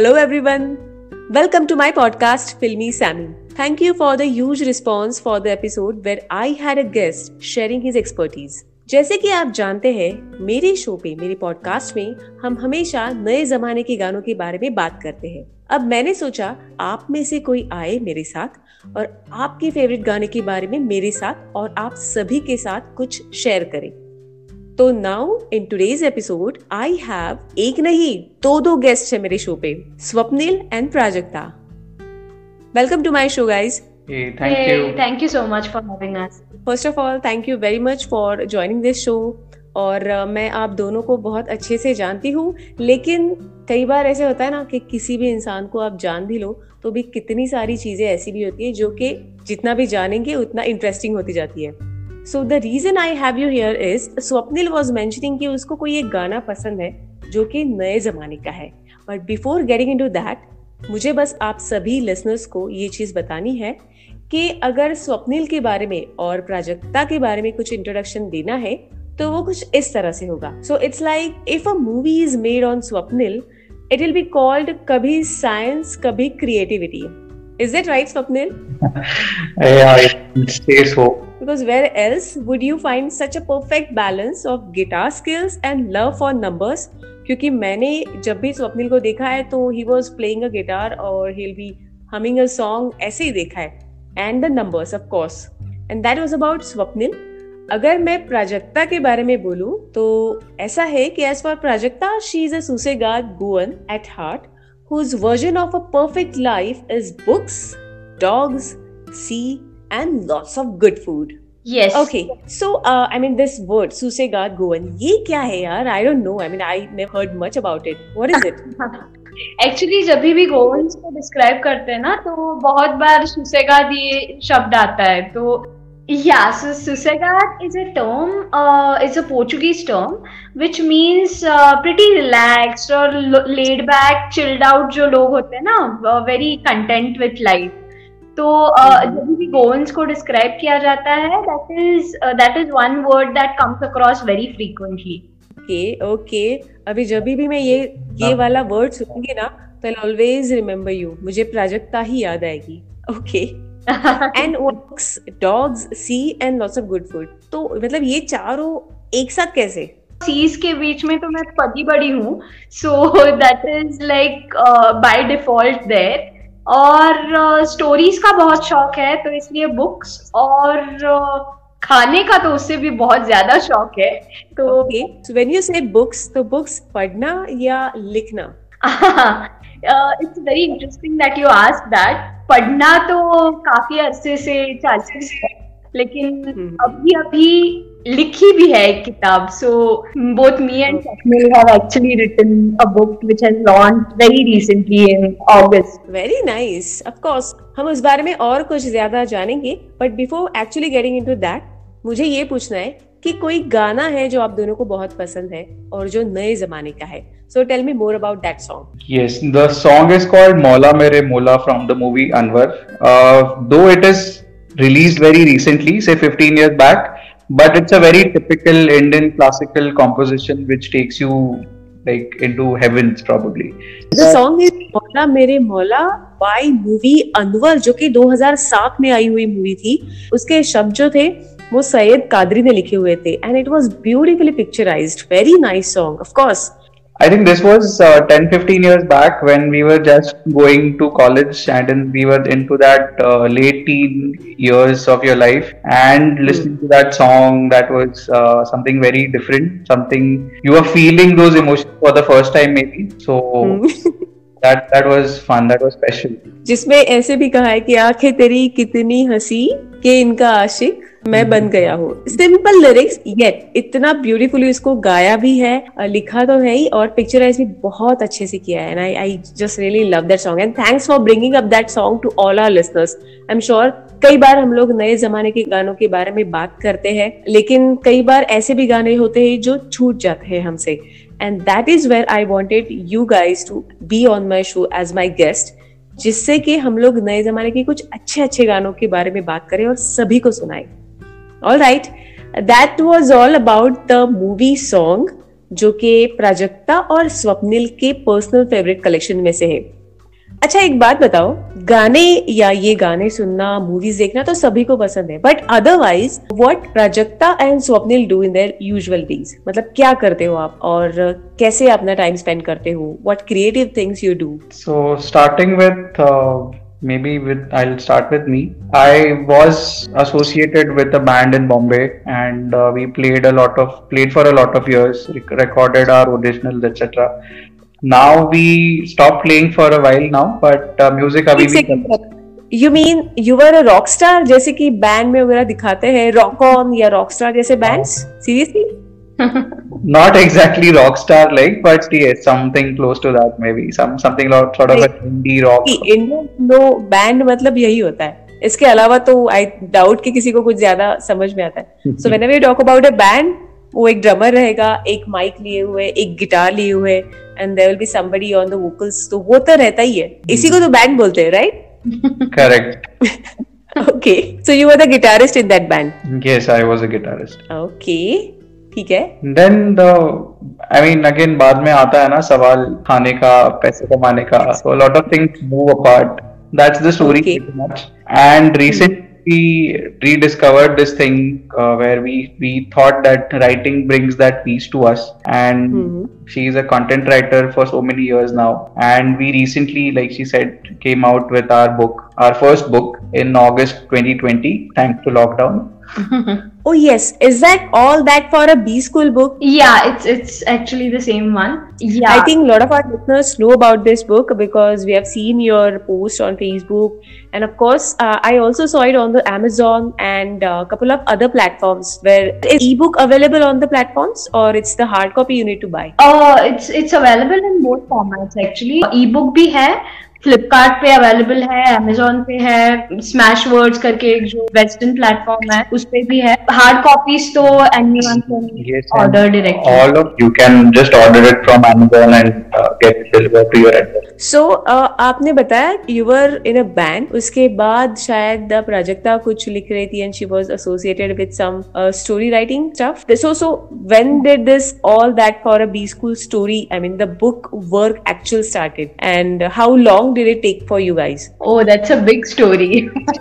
Hello everyone welcome to my podcast Filmy Sammy thank you for the huge response for the episode where I had a guest sharing his expertise जैसे कि आप जानते हैं, मेरे show पे, मेरे podcast में हम हमेशा नए जमाने के गानों के बारे में बात करते हैं। अब मैंने सोचा, आप में से कोई आए मेरे साथ और आपके फेवरेट गाने के बारे में मेरे साथ और आप सभी के साथ कुछ शेयर करें। तो now in today's episode I have एक नहीं दो दो गेस्ट है मेरे शो पे Swapnil and Prajakta welcome to my show guys Hey, thank hey, you. Thank you so much for having us. First of all, thank you very much for joining this show. और uh, मैं आप दोनों को बहुत अच्छे से जानती हूँ लेकिन कई बार ऐसे होता है ना कि किसी भी इंसान को आप जान भी लो तो भी कितनी सारी चीज़ें ऐसी भी होती है जो कि जितना भी जानेंगे उतना इंटरेस्टिंग होती जाती है so the reason I have you here is Swapnil was mentioning कि उसको कोई एक गाना पसंद है, जो कि नए जमाने का है। But before getting into that मुझे बस आप सभी लिसनर्स को ये चीज़ बतानी है कि अगर स्वप्निल के बारे में और प्राजक्ता के बारे में कुछ इंट्रोडक्शन देना है तो वो कुछ इस तरह से होगा। So it's like if a movie is made on Swapnil it will be called कभी साइंस कभी creativity Is that right, Swapnil? yeah, it stays so. Because where else would you find such a perfect balance of guitar skills and love for numbers? क्योंकि मैंने जब भी स्वप्निल को देखा है तो he was playing a guitar और he be humming a song ऐसे ही देखा है and the numbers of course and that was about Swapnil अगर मैं प्राजक्ता के बारे में बोलूँ तो ऐसा है कि as for Prajakta she is a susegad Goan at heart whose version of a perfect life is books, dogs, sea, and lots of good food. Yes. Okay. So, uh, I mean, this word, Susegad Goan, ye kya hai yaar? I don't know. I mean, I never heard much about it. What is it? Actually जब भी गोवंस को describe करते हैं ना तो बहुत बार सुसेगाद ये शब्द आता है तो Yeah, so Sossegado is a term, uh, it's a Portuguese term, which means uh, pretty relaxed or laid back, chilled out जो लोग होते हैं ना very content with life. तो uh, जब भी गोवंस को डिस्क्राइब किया जाता है that is that is one word that comes across very frequently okay okay अभी जब भी मैं ये ये वाला वर्ड सुनूँगी ना तो आई ऑलवेज रिमेम्बर यू मुझे प्राजक्ता ही याद आएगी okay okay. And works dogs sea and lots of good food तो मतलब ये चारों एक साथ कैसे? सीज के बीच में तो मैं पली बड़ी हूँ so that is like by default there और स्टोरीज uh, का बहुत शौक है तो इसलिए बुक्स और uh, खाने का तो उससे भी बहुत ज़्यादा शौक है तो व्हेन यू से बुक्स तो बुक्स पढ़ना या लिखना? It's very interesting that you ask that पढ़ना तो काफ़ी अरसे से चालू है लेकिन हम्म। अभी अभी लिखी भी है एक किताब so both me and Swapnil have actually written a book which has launched very recently in August very nice of course हम उस बारे में और कुछ ज़्यादा जानेंगे but before actually getting into that मुझे ये पूछना है कि कोई गाना है जो आप दोनों को बहुत पसंद है और जो नए जमाने का है। So tell me more about that song yes the is called Maula Mere Maula from the movie Anwar though it is released very recently say 15 years back but it's a very typical Indian classical composition which takes you like into heavens probably. The song is mola mere mola by movie anwar jo ki 2007 movie thi uske shabd वो सैयद कादरी ने लिखे हुए थे and it was beautifully picturised very nice song of course I think this was uh, 10 15 years back when we were just going to college and we were into that uh, late teen years of your life and hmm. listening mm. to that song that was uh, something very different something you were feeling those emotions for the first time maybe so mm. that that was fun that was special जिसमें ऐसे भी कहा है कि आँखें तेरी कितनी हँसी के इनका आशिक मैं बन गया हूँ। सिंपल लिरिक्स येट इतना ब्यूटीफुली इसको गाया भी है लिखा तो है ही और पिक्चराइज भी बहुत अच्छे से किया है। I I just really love that song and thanks for bringing up that song to all our listeners I am sure कई बार हम लोग नए जमाने के गानों के बारे में बात करते हैं, लेकिन कई बार ऐसे भी गाने होते हैं जो छूट जाते हैं हमसे। And that is where I wanted you guys to be on my show as my guest जिससे कि हम लोग नए जमाने के कुछ अच्छे अच्छे गानों के बारे में बात करें और सभी को सुनाएँ। All right, that was all about the movie song. जो कि प्राजक्ता और स्वप्निल के पर्सनल फेवरेट कलेक्शन में से है। अच्छा एक बात बताओ गाने या ये गाने सुनना मूवीज़ देखना तो सभी को पसंद है but otherwise what Prajakta and Swapnil do in their usual days मतलब क्या करते हो आप और कैसे अपना टाइम स्पेंड करते हो? What creative things you do so starting with maybe with i'll start with me i was associated with a band in bombay and uh, we played a lot of played for a lot of years rec- recorded our originals etc now we stopped playing for a while now but uh, music अभी भी you mean you were a rock star जैसे कि band में वगैरह दिखाते हैं rock on या rock star जैसे bands seriously not exactly rock star like but yes something close to that maybe some something sort of indie rock. Indian low band मतलब यही होता है। इसके अलावा तो आई डाउट कि किसी को कुछ ज़्यादा समझ में आता है। So whenever you talk about a band वो एक ड्रमर रहेगा एक माइक लिए हुए एक गिटार लिए हुए and there will be somebody on the vocals तो वो तो रहता ही है। इसी को तो बैंड बोलते हैं right correct okay so you were the guitarist in that band yes I was a guitarist okay ठीक है then the I mean again बाद में आता है ना सवाल खाने का पैसे कमाने का so lot of things move apart that's the story much and recent we rediscovered this thing uh, where we we thought that writing brings that peace to us and mm-hmm. she is a content writer for so many years now and we recently like she said came out with our book our first book in august 2020 thanks to lockdown oh yes, is that all that for a B school book? Yeah, it's it's actually the same one. Yeah, I think a lot of our listeners know about this book because we have seen your post on Facebook, and of course, uh, I also saw it on the Amazon and a couple of other platforms. Where is ebook available on the platforms, or it's the hard copy you need to buy? Uh, it's it's available in both formats actually. Ebook भी है फ्लिपकार्ट पे available है Amazon पे है smash words करके एक जो western platform है उस पे भी है। हार्ड कॉपीज तो anyone can order direct all of you can just order it from Amazon and get delivered to your address so आपने बताया you were in a band उसके बाद शायद द प्राजक्ता कुछ लिख रही थी and she was associated with some story writing stuff so so when did this all that for a B school story I mean the book work actual started and how long long did it take for you guys? Oh, that's a big story.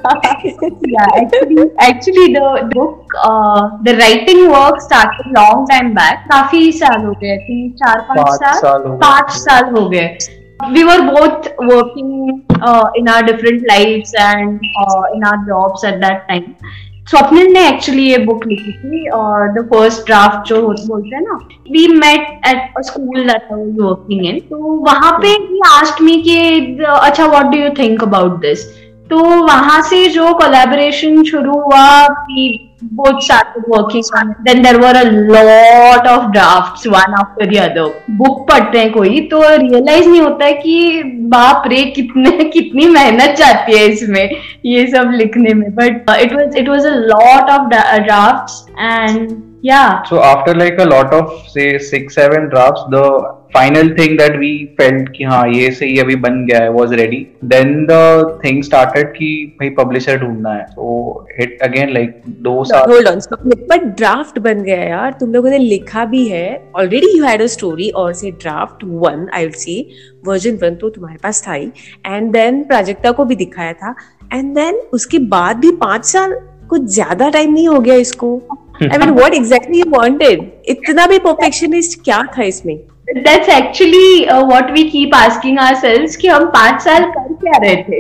yeah, actually, actually the book, uh, the writing work started long time back. काफी साल हो गए तीन चार पाँच साल पाँच साल हो गए we were both working uh, in our different lives and uh, in our jobs at that time Swapnil ने एक्चुअली ये बुक लिखी थी और द फ़र्स्ट ड्राफ्ट जो बोलते हैं ना we met at a school that I was working in तो वहाँ पे ही आस्क्ड मी कि अच्छा what do you think about this तो वहाँ से जो कोलैबोरेशन शुरू हुआ कि both started working on it. Then there were a lot of drafts, one after the other. Book पढ़ते हैं कोई तो रियलाइज़ नहीं होता है कि बाप रे कितने कितनी मेहनत जाती है इसमें ये सब लिखने में but it was it was a lot of drafts and yeah so after like a lot of say six seven drafts the final thing that we felt कि हाँ ये सही अभी बन गया है was ready then the thing started कि भाई publisher ढूंढना है so it again like दो साल hold on so but draft बन गया यार तुम लोगों ने लिखा भी है already you had a story or say draft one I would say version one तो तुम्हारे पास था ही and then प्राजक्ता को भी दिखाया था and then उसके बाद भी पाँच साल कुछ ज़्यादा टाइम नहीं हो गया इसको I mean what exactly you wanted इतना भी परफेक्शनिस्ट क्या था इसमें? That's actually uh, what we keep asking ourselves कि हम पाँच साल कर क्या रहे थे?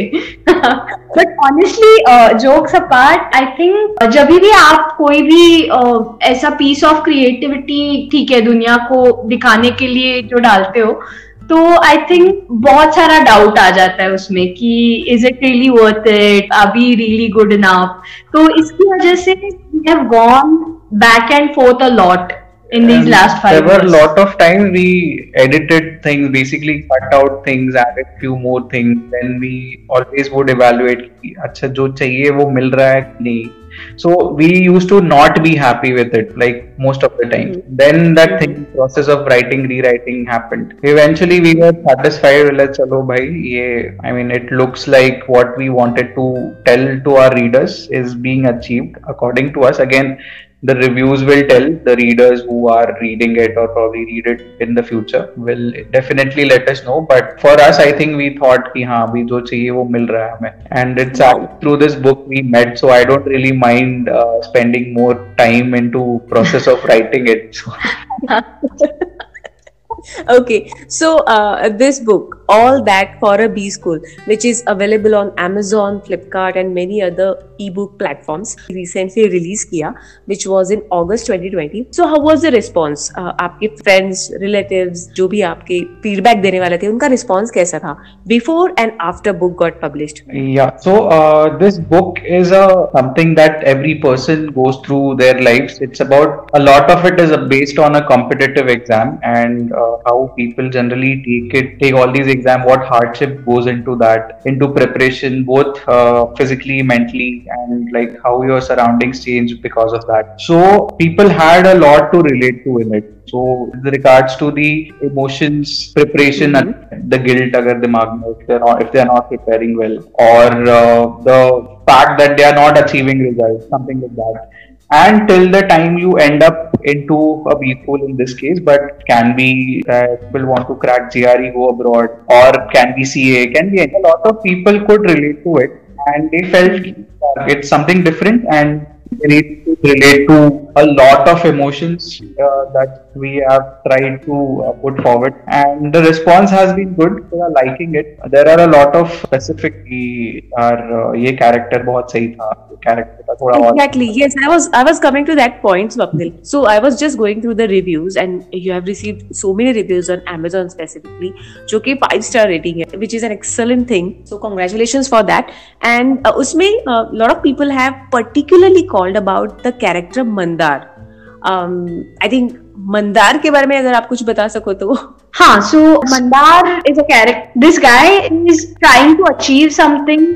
But honestly jokes apart I think जब भी आप कोई भी uh, ऐसा पीस ऑफ़ क्रिएटिविटी ठीक है दुनिया को दिखाने के लिए जो डालते हो तो आई थिंक बहुत सारा डाउट आ जाता है उसमें कि is it really worth it are we really good enough तो इसकी वजह से we have gone back and forth a lot in these and last five there were a lot of times we edited things basically cut out things added few more things then we always would evaluate अच्छा जो चाहिए वो मिल रहा है नहीं so we used to not be happy with it like most of the time. Mm-hmm. then that thing process of writing rewriting happened. Eventually we were satisfied let's chalo bhai ye i mean it looks like what we wanted to tell to our readers is being achieved according to us. Again the reviews will tell the readers who are reading it or probably read it in the future will definitely let us know. But for us i think we thought ki ha abhi jo chahiye wo mil raha hai hame. And it's wow. through this book we met so i don't really mind uh, spending more time into process of writing it. Okay so uh, this book all that for a b school which is available on amazon flipkart and many other ebook platforms recently released kiya which was in august 2020 so how was the response uh, आपके friends relatives जो भी आपके feedback देने वाले थे उनका response कैसा था before and after book got published yeah so uh, this book is a something that every person goes through their lives it's about a lot of it is based on a competitive exam and uh, how people generally take it take all these exams what hardship goes into that into preparation both uh, physically mentally and like how your surroundings change because of that. So people had a lot to relate to in it. So with regards to the emotions preparation mm-hmm. and the guilt agar dimag mein if they're not if they're not preparing well or uh, the fact that they are not achieving results something like that. And till the time you end up into a B school in this case, but can be that people want to crack GRE, go abroad, or can be CA, can be a lot of people could relate to it, and they felt it's something different and they need to relate to a lot of emotions uh, that we have tried to uh, put forward and the response has been good they are liking it there are a lot of specific our uh, ये character बहुत सही था character था थोड़ा exactly yes I was I was coming to that point Swapnil so I was just going through the reviews and you have received so many reviews on Amazon specifically जो कि five star rating है which is an excellent thing so congratulations for that and uh, उसमें uh, lot of people have particularly called about the character Mandar. I think Mandar के बारे में अगर आप कुछ बता सको तो। हाँ so Mandar is a character this guy is trying to achieve something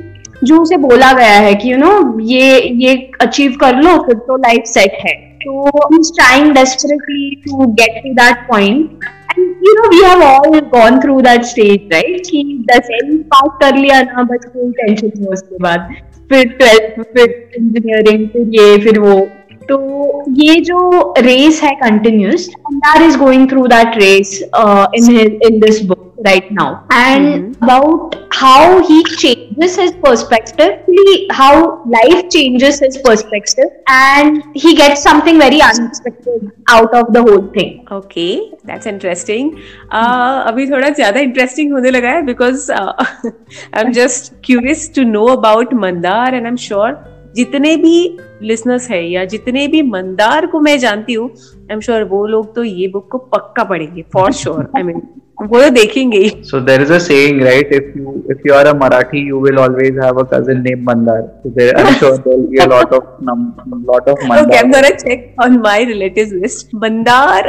जो उसे बोला गया है कि यू you नो know, ये ये अचीव कर लो फिर तो लाइफ सेट है। तो is trying desperately to get to that point and you know we have all gone through that stage right कि दसवीं पास कर लिया ना बस कोई टेंशन नहीं उसके बाद। फिर ट्वेल्थ फिर इंजीनियरिंग फिर ये फिर वो। तो ये जो रेस है continuous Mandar is going through that race in in this book right now and about how he changes his perspective how life changes his perspective and he gets something very unexpected out of the whole thing okay that's interesting अभी थोड़ा ज़्यादा interesting होने लगा है because I am just curious to know about Mandar and I am sure जितने भी listeners है या जितने भी मंदार को मैं जानती हूँ आई एम श्योर वो लोग तो ये बुक को पक्का पढ़ेंगे फॉर श्योर आई मीन वो तो देखेंगे ही so there is a saying right if you if you are a marathi you will always have a cousin named mandar so there i'm sure there will be a lot of num, lot of mandar okay i'm gonna check on my relatives list mandar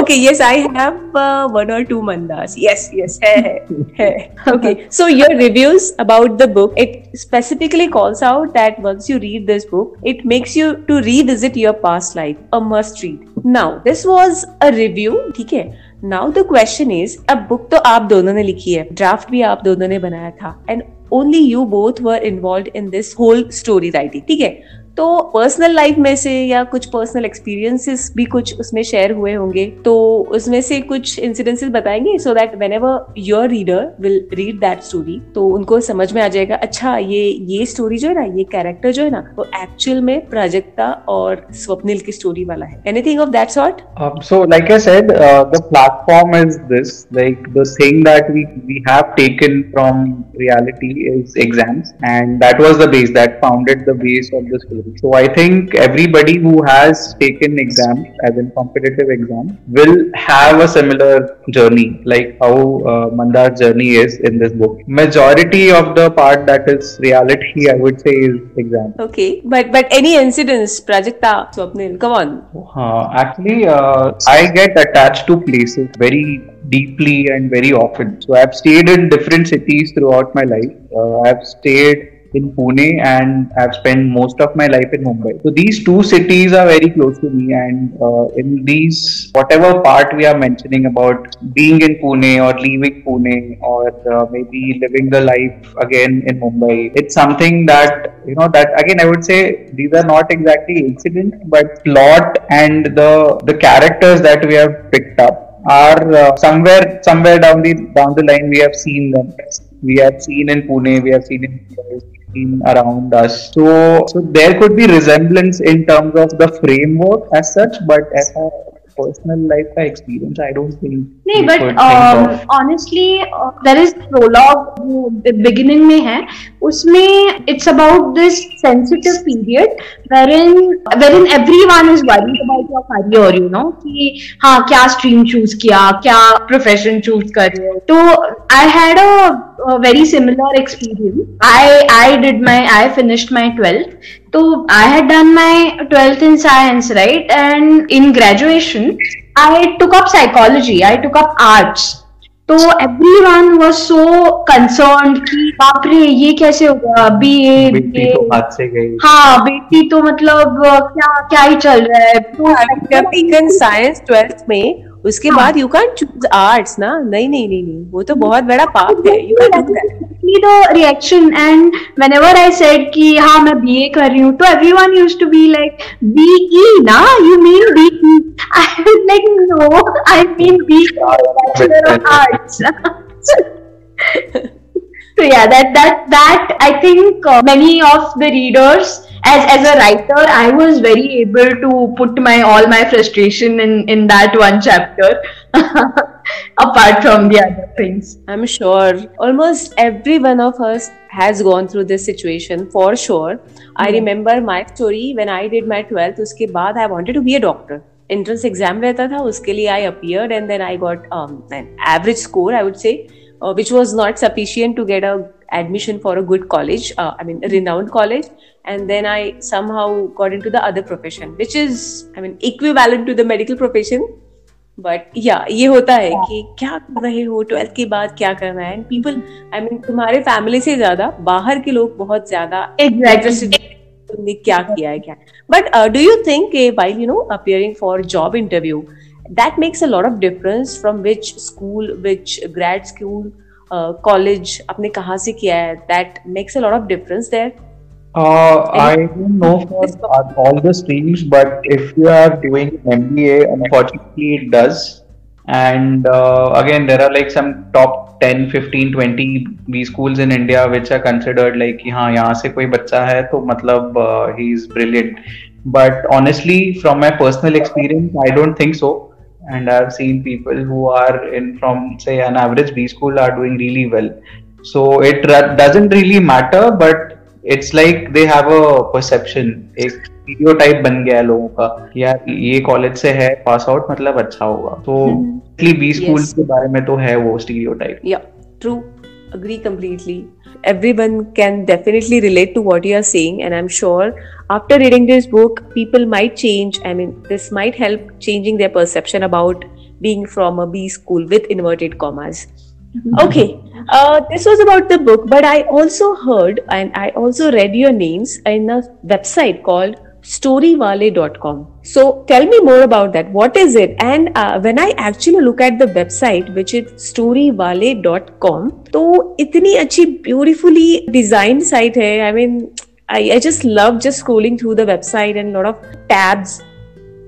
okay yes i have uh, one or two mandars yes yes hai, hai, hai. okay so your reviews about the book it specifically calls out that once you read this book it makes you to revisit your past life a must read now this was a review ठीक है now the question is अब book तो आप दोनों ने लिखी है draft भी आप दोनों ने बनाया था and only you both were involve in this whole story writing ठीक है? तो पर्सनल लाइफ में से या कुछ पर्सनल एक्सपीरियंसेस भी कुछ उसमें शेयर हुए होंगे तो उसमें से कुछ इंसिडेंसेस बताएँगे so that whenever your reader will read that story तो उनको समझ में आ जाएगा अच्छा ये ये स्टोरी जो है ना, ये कैरेक्टर जो है ना, वो एक्चुअल में प्राजक्ता और स्वप्निल की स्टोरी वाला है। Anything of that sort so like I said the platform is this like the thing that we we have taken from reality is exams, and that was the base that founded the base of the story. So I think everybody who has taken exam as in competitive exam will have a similar journey, like how uh, Mandar's journey is in this book. Majority of the part that is reality, I would say, is exam. Okay, but but any incidents, Prajakta, Swapnil, come on. Uh, actually, uh, I get attached to places very deeply and very often. So I've stayed in different cities throughout my life. Uh, I've stayed in Pune and I've spent most of my life in Mumbai. So these two cities are very close to me, and uh, in these, whatever part we are mentioning about being in Pune or leaving Pune or uh, maybe living the life again in Mumbai, it's something that you know that again I would say these are not exactly incidents, but plot and the the characters that we have picked up are uh, somewhere somewhere down the down the line we have seen them we have seen in pune we have seen in around us so so there could be resemblance in terms of the framework as such but as a personal life का experience I don't think नहीं but um, honestly uh, there is prologue जो beginning में है उसमें it's about this sensitive period wherein wherein everyone is worried about your career you know कि हाँ क्या stream choose किया क्या profession choose कर रहे हो तो I had a, a very similar experience I I did my I finished my 12th so I had done my 12th in science, right? And in graduation, I took up psychology, I took up arts. तो everyone was so concern कि बाप रे ये कैसे होगा B ए बेटी तो हाथ से गई हाँ बेटी तो मतलब क्या क्या ही चल रहा है तो साइंस ट्वेल्थ में उसके बाद यू कैन चूज़ आर्ट्स ना। नहीं नहीं नहीं नहीं। वो तो बहुत बड़ा पाप है। You can do that the reaction and whenever I said कि हाँ, मैं बीए कर रही हूँ तो everyone used to be like BE ना? You mean B I was like no I mean B arts तो या that that that I think many of the readers as as a writer i was very able to put my all my frustration in in that one chapter apart from the other things i'm sure almost every one of us has gone through this situation for sure mm-hmm. i remember my story when i did my 12th uske baad i wanted to be a doctor entrance exam रहता था उसके लिए I appeared and then I got um, an average score I would say uh, which was not sufficient to get a admission for a good college uh, I mean a renowned college and then I somehow got into the other profession, which is, I mean, equivalent to the medical profession. But या ये होता है कि क्या कर रहे हो twelfth के बाद क्या करना है एंड पीपल आई मीन तुम्हारे फैमिली से ज्यादा बाहर के लोग बहुत ज्यादा तुमने क्या किया है क्या but do you think while you know appearing for job interview that makes a lot of difference from which school which grad school uh, college आपने कहाँ से किया है that makes a lot of difference there Uh, I don't know for all the streams, but if you are doing MBA, unfortunately it does. And uh, again, there are like some top 10, 15, 20 B schools in India which are considered like, हाँ यहाँ से कोई बच्चा है तो मतलब uh, he is brilliant. But honestly, from my personal experience, I don't think so. And I've seen people who are in from say an average B school are doing really well. So it doesn't really matter, but it's like they have a perception एक stereotype बन गया है लोगों का यार ये college से है पास आउट मतलब अच्छा होगा तो बी स्कूल के बारे में तो है वो स्टीरियोटाइप या true agree completely everyone can definitely relate to what you are saying and i'm sure after reading this book people might change. I mean this might help changing their perception about being from a b school with inverted commas. Okay uh, this was about the book but i also heard and i also read your names in a website called storywale.com so tell me more about that what is it and uh, when i actually look at the website which is storywale.com तो इतनी अच्छी beautifully designed site है i mean I, I just love just scrolling through the website and lot of tabs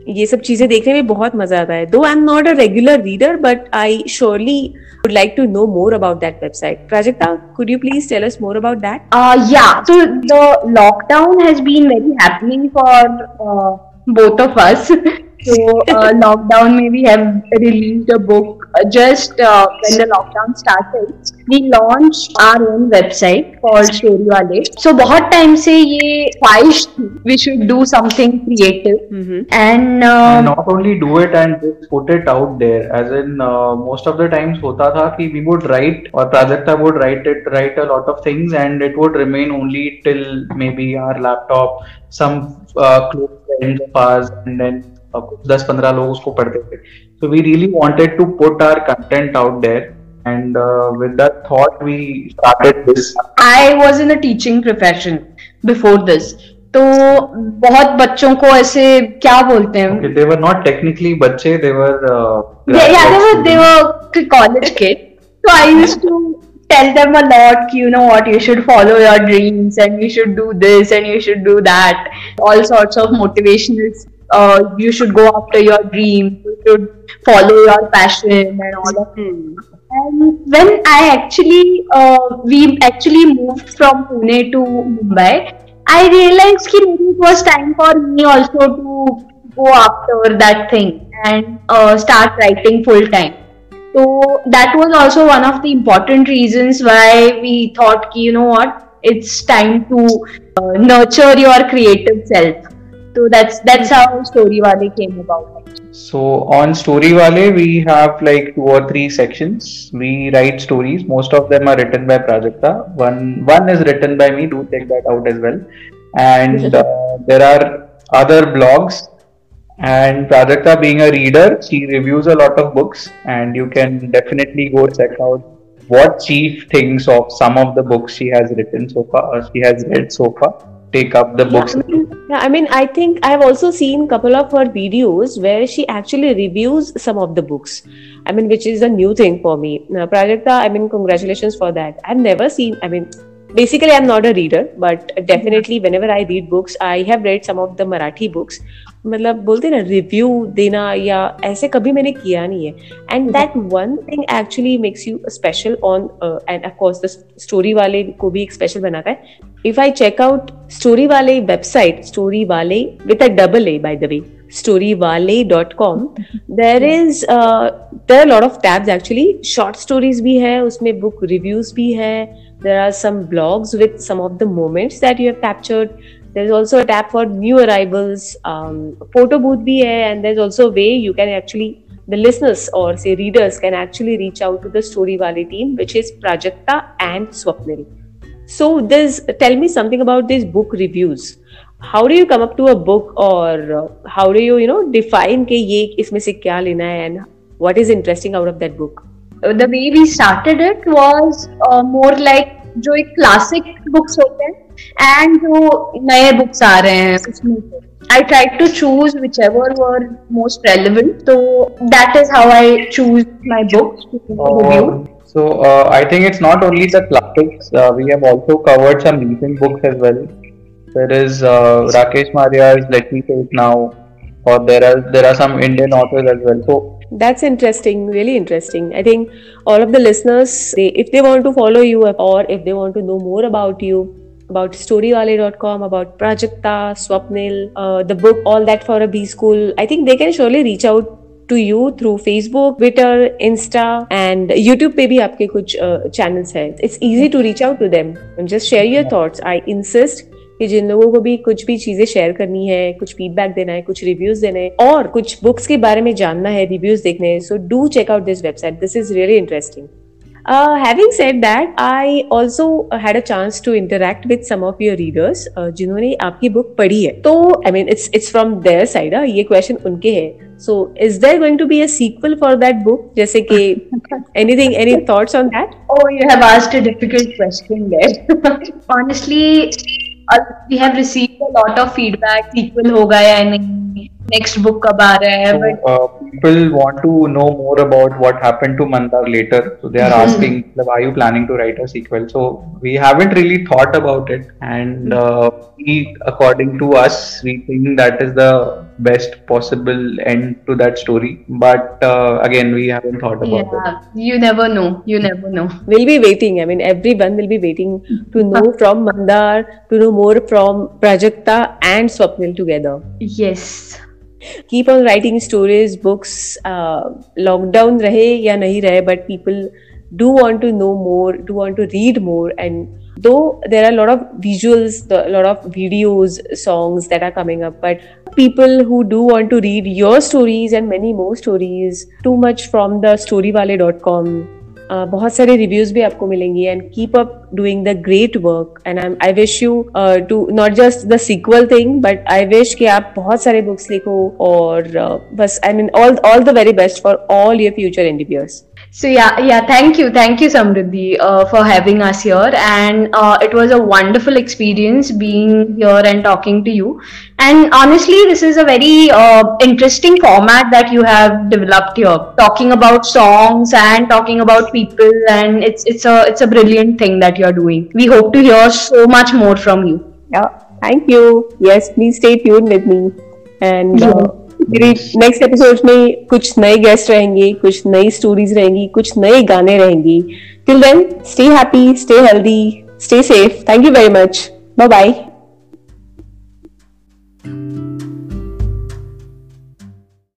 ये सब चीज़ें देखने में बहुत मज़ा आता है though I am not a regular reader but I surely would like to know more about that website. Prajakta, could you please tell us more about that? Uh, yeah, so the lockdown has been very happening for uh, both of us. so uh, lockdown may we have released a book uh, just uh, when the lockdown started we launched our own website called story wale so बहुत time से ये ख्वाहिश थी we should do something creative mm-hmm. and, uh, and not only do it and just put it out there as in uh, most of the times होता था कि we would write or Prajakta would write it write a lot of things and it would remain only till maybe our laptop some uh, close friends of ours and then दस पंद्रह लोग उसको पढ़ते थे so we really wanted to put our content out there and uh, with that thought we started this i was in a teaching profession before this तो बहुत बच्चों को ऐसे क्या बोलते हैं they were not technically बच्चे they were uh, yeah, yeah they were they were college kids so I used to tell them a lot you know what you should follow your dreams and you should do this and you should do that all sorts of motivational uh, you should go after your dreams you should follow your passion and all of that and when I actually, uh, we actually moved from Pune to Mumbai, I realized that maybe it was time for me also to go after that thing and uh, start writing full time. So that was also one of the important reasons why we thought, you know what, it's time to uh, nurture your creative self. So that's that's how Story Wale came about. So on Story Wale, we have like two or three sections. We write stories. Most of them are written by Prajakta. One one is written by me. Do check that out as well. And uh, there are other blogs. And Prajakta, being a reader, she reviews a lot of books, and you can definitely go check out what she thinks of some of the books she has written so far, or she has read so far take up the books. Yeah, I mean, yeah, I mean, I think I've also seen couple of her videos where she actually reviews some of the books. I mean, which is a new thing for me. Uh, now, Prajakta, I mean, congratulations for that. I've never seen, I mean, basically i'm not a reader but definitely whenever i read books i have read some of the marathi books मतलब बोलते ना review देना या ऐसे कभी मैंने किया नहीं है। And that one thing actually makes you special on and of course the story वाले को भी एक स्पेशल बनाता है। If I check out story वाले वेबसाइट स्टोरी वाले with a double A by the way story वाले dot com there is there lot of tabs actually short stories भी है उसमें बुक रिव्यूज़ भी है। There are some blogs with some of the moments that you have captured there's also a tab for new arrivals um, photo booth bhi hai and there's also a way you can actually the listeners or say readers can actually reach out to the story valley team which is prajakta and swapnil so there's tell me something about these book reviews how do you come up to a book or uh, how do you you know define ke ye isme se kya lena hai and what is interesting out of that book the way we started it was uh, more like जो एक classic books होते हैं and जो नए books आ रहे हैं उसमें I tried to choose whichever were most relevant. So that is how I choose my books to review. So uh, I think it's not only the classics. Uh, we have also covered some recent books as well. There is uh, Rakesh Maria's Let Me Say It Now, or there are there are some Indian authors as well. So that's interesting, really interesting. I think all of the listeners, they, if they want to follow you or if they want to know more about you, about storywale.com, about Prajakta, Swapnil, uh, the book, all that for a B school, I think they can surely reach out to you through Facebook, Twitter, Insta and YouTube पे भी आपके कुछ channels है. It's easy to reach out to them and just share your thoughts. I insist कि जिन लोगों को भी कुछ भी चीज़ें शेयर करनी है कुछ फीडबैक देना है कुछ रिव्यूज़ देने हैं और कुछ बुक्स के बारे में जानना है रिव्यूज़ देखने हैं so do check out this website this is really interesting Uh, having said that, I also had a chance to interact with some of your readers uh, जिन्होंने आपकी बुक पढ़ी है तो I mean it's it's from their side ये question उनके है so is there going to be a sequel for that book जैसे कि anything any thoughts on that oh you have asked a difficult question there honestly uh, we have received a lot of feedback sequel होगा या नहीं next book ka ba raha hai, but... so, uh, people want to know more about what happened to Mandar later. So they are mm-hmm. asking, are you planning to write a sequel? So we haven't really thought about it, and hmm. uh, we, according to us, we think that is the best possible end to that story. But uh, again, we haven't thought about yeah, it. You never know. You never know. We'll be waiting. I mean, everyone will be waiting to know from Mandar, to know more from Prajakta and Swapnil together. Yes. Keep on writing stories books lockdown रहे या नहीं रहे but people do want to know more do want to read more and though there are lot of visuals lot of videos songs that are coming up but people who do want to read your stories and many more stories too much from the story वाले dot com बहुत सारे reviews भी आपको मिलेंगी and keep up doing the great work and I I wish you to not just the sequel thing but I wish कि आप बहुत सारे बुक्स लिखो और uh, बस I mean all all the very best for all your future endeavours So yeah, yeah. Thank you, thank you, Samriddhi, uh, for having us here, and uh, it was a wonderful experience being here and talking to you. And honestly, this is a very uh, interesting format that you have developed here, talking about songs and talking about people, and it's it's a it's a brilliant thing that you're doing. We hope to hear so much more from you. Yeah, thank you. Yes, please stay tuned with me, and. Uh, मेरी next episode में कुछ नए guest रहेंगे कुछ नई stories रहेंगी कुछ नए गाने रहेंगी। Till then stay happy stay healthy stay safe thank you very much bye bye